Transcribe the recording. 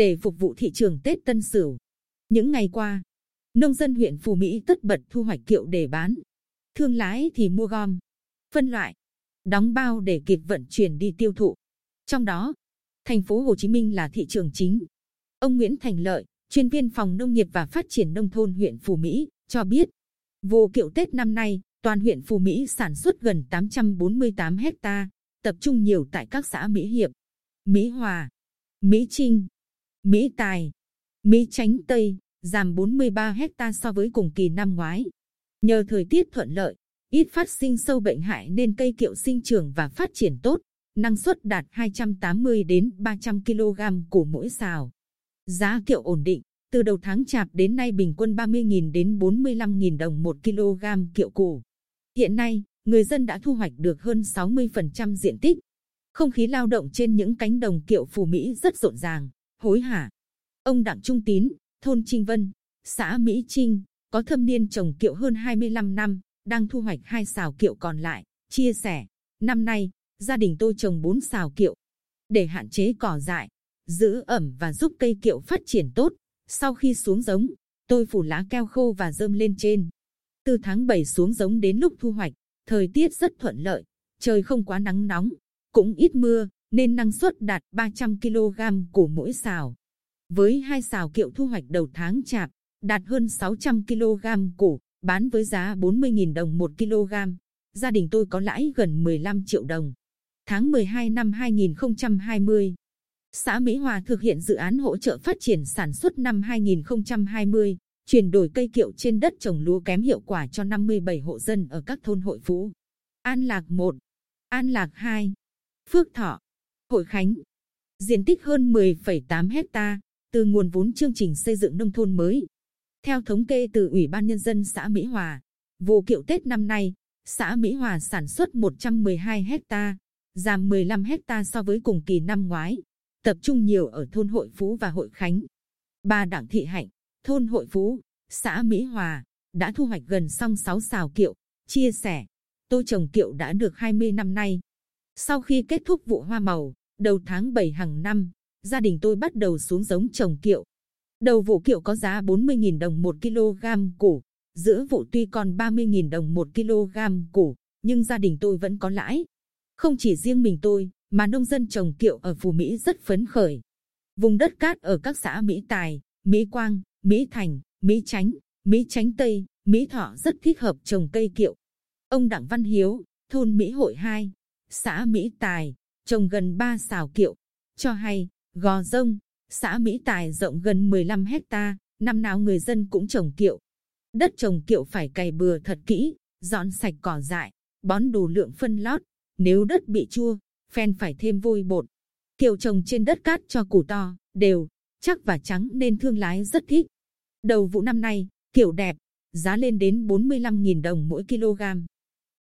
để phục vụ thị trường Tết Tân Sửu. Những ngày qua, nông dân huyện Phú Mỹ tất bật thu hoạch kiệu để bán. Thương lái thì mua gom, phân loại, đóng bao để kịp vận chuyển đi tiêu thụ. Trong đó, thành phố Hồ Chí Minh là thị trường chính. Ông Nguyễn Thành Lợi, chuyên viên phòng nông nghiệp và phát triển nông thôn huyện Phú Mỹ, cho biết, vụ kiệu Tết năm nay, toàn huyện Phú Mỹ sản xuất gần 848 hecta, tập trung nhiều tại các xã Mỹ Hiệp, Mỹ Hòa, Mỹ Trinh, Mỹ Tài, Mỹ Chánh Tây, giảm 43 hecta so với cùng kỳ năm ngoái. Nhờ thời tiết thuận lợi, ít phát sinh sâu bệnh hại nên cây kiệu sinh trưởng và phát triển tốt, năng suất đạt 280 đến 300 kg củ mỗi xào. Giá kiệu ổn định, từ đầu tháng chạp đến nay bình quân 30.000 đến 45.000 đồng một kg kiệu củ. Hiện nay, người dân đã thu hoạch được hơn 60% diện tích. Không khí lao động trên những cánh đồng kiệu phù Mỹ rất rộn ràng, hối hả. Ông Đặng Trung Tín, thôn Trinh Vân, xã Mỹ Trinh, có thâm niên trồng kiệu hơn 25 năm, đang thu hoạch hai xào kiệu còn lại, chia sẻ. Năm nay, gia đình tôi trồng 4 xào kiệu. Để hạn chế cỏ dại, giữ ẩm và giúp cây kiệu phát triển tốt. Sau khi xuống giống, tôi phủ lá keo khô và rơm lên trên. Từ tháng 7 xuống giống đến lúc thu hoạch, thời tiết rất thuận lợi, trời không quá nắng nóng, cũng ít mưa, nên năng suất đạt 300 kg của mỗi xào. Với hai xào kiệu thu hoạch đầu tháng chạp, đạt hơn 600 kg củ, bán với giá 40.000 đồng 1 kg. Gia đình tôi có lãi gần 15 triệu đồng. Tháng 12 năm 2020, xã Mỹ Hòa thực hiện dự án hỗ trợ phát triển sản xuất năm 2020, chuyển đổi cây kiệu trên đất trồng lúa kém hiệu quả cho 57 hộ dân ở các thôn hội phú. An Lạc 1, An Lạc 2, Phước Thọ, Hội Khánh. Diện tích hơn 10,8 hecta từ nguồn vốn chương trình xây dựng nông thôn mới. Theo thống kê từ Ủy ban Nhân dân xã Mỹ Hòa, vụ kiệu Tết năm nay, xã Mỹ Hòa sản xuất 112 hecta, giảm 15 hecta so với cùng kỳ năm ngoái, tập trung nhiều ở thôn Hội Phú và Hội Khánh. Bà Đặng Thị Hạnh, thôn Hội Phú, xã Mỹ Hòa, đã thu hoạch gần xong 6 xào kiệu, chia sẻ, tôi trồng kiệu đã được 20 năm nay. Sau khi kết thúc vụ hoa màu, đầu tháng 7 hàng năm, gia đình tôi bắt đầu xuống giống trồng kiệu. Đầu vụ kiệu có giá 40.000 đồng một kg củ, giữa vụ tuy còn 30.000 đồng một kg củ, nhưng gia đình tôi vẫn có lãi. Không chỉ riêng mình tôi, mà nông dân trồng kiệu ở Phú Mỹ rất phấn khởi. Vùng đất cát ở các xã Mỹ Tài, Mỹ Quang, Mỹ Thành, Mỹ Chánh, Mỹ Chánh Tây, Mỹ Thọ rất thích hợp trồng cây kiệu. Ông Đặng Văn Hiếu, thôn Mỹ Hội 2, xã Mỹ Tài, trồng gần 3 xào kiệu, cho hay, Gò Rông, xã Mỹ Tài rộng gần 15 hecta, năm nào người dân cũng trồng kiệu. Đất trồng kiệu phải cày bừa thật kỹ, dọn sạch cỏ dại, bón đủ lượng phân lót. Nếu đất bị chua, phen phải thêm vôi bột. Kiệu trồng trên đất cát cho củ to, đều, chắc và trắng nên thương lái rất thích. Đầu vụ năm nay, kiểu đẹp, giá lên đến 45.000 đồng mỗi kg.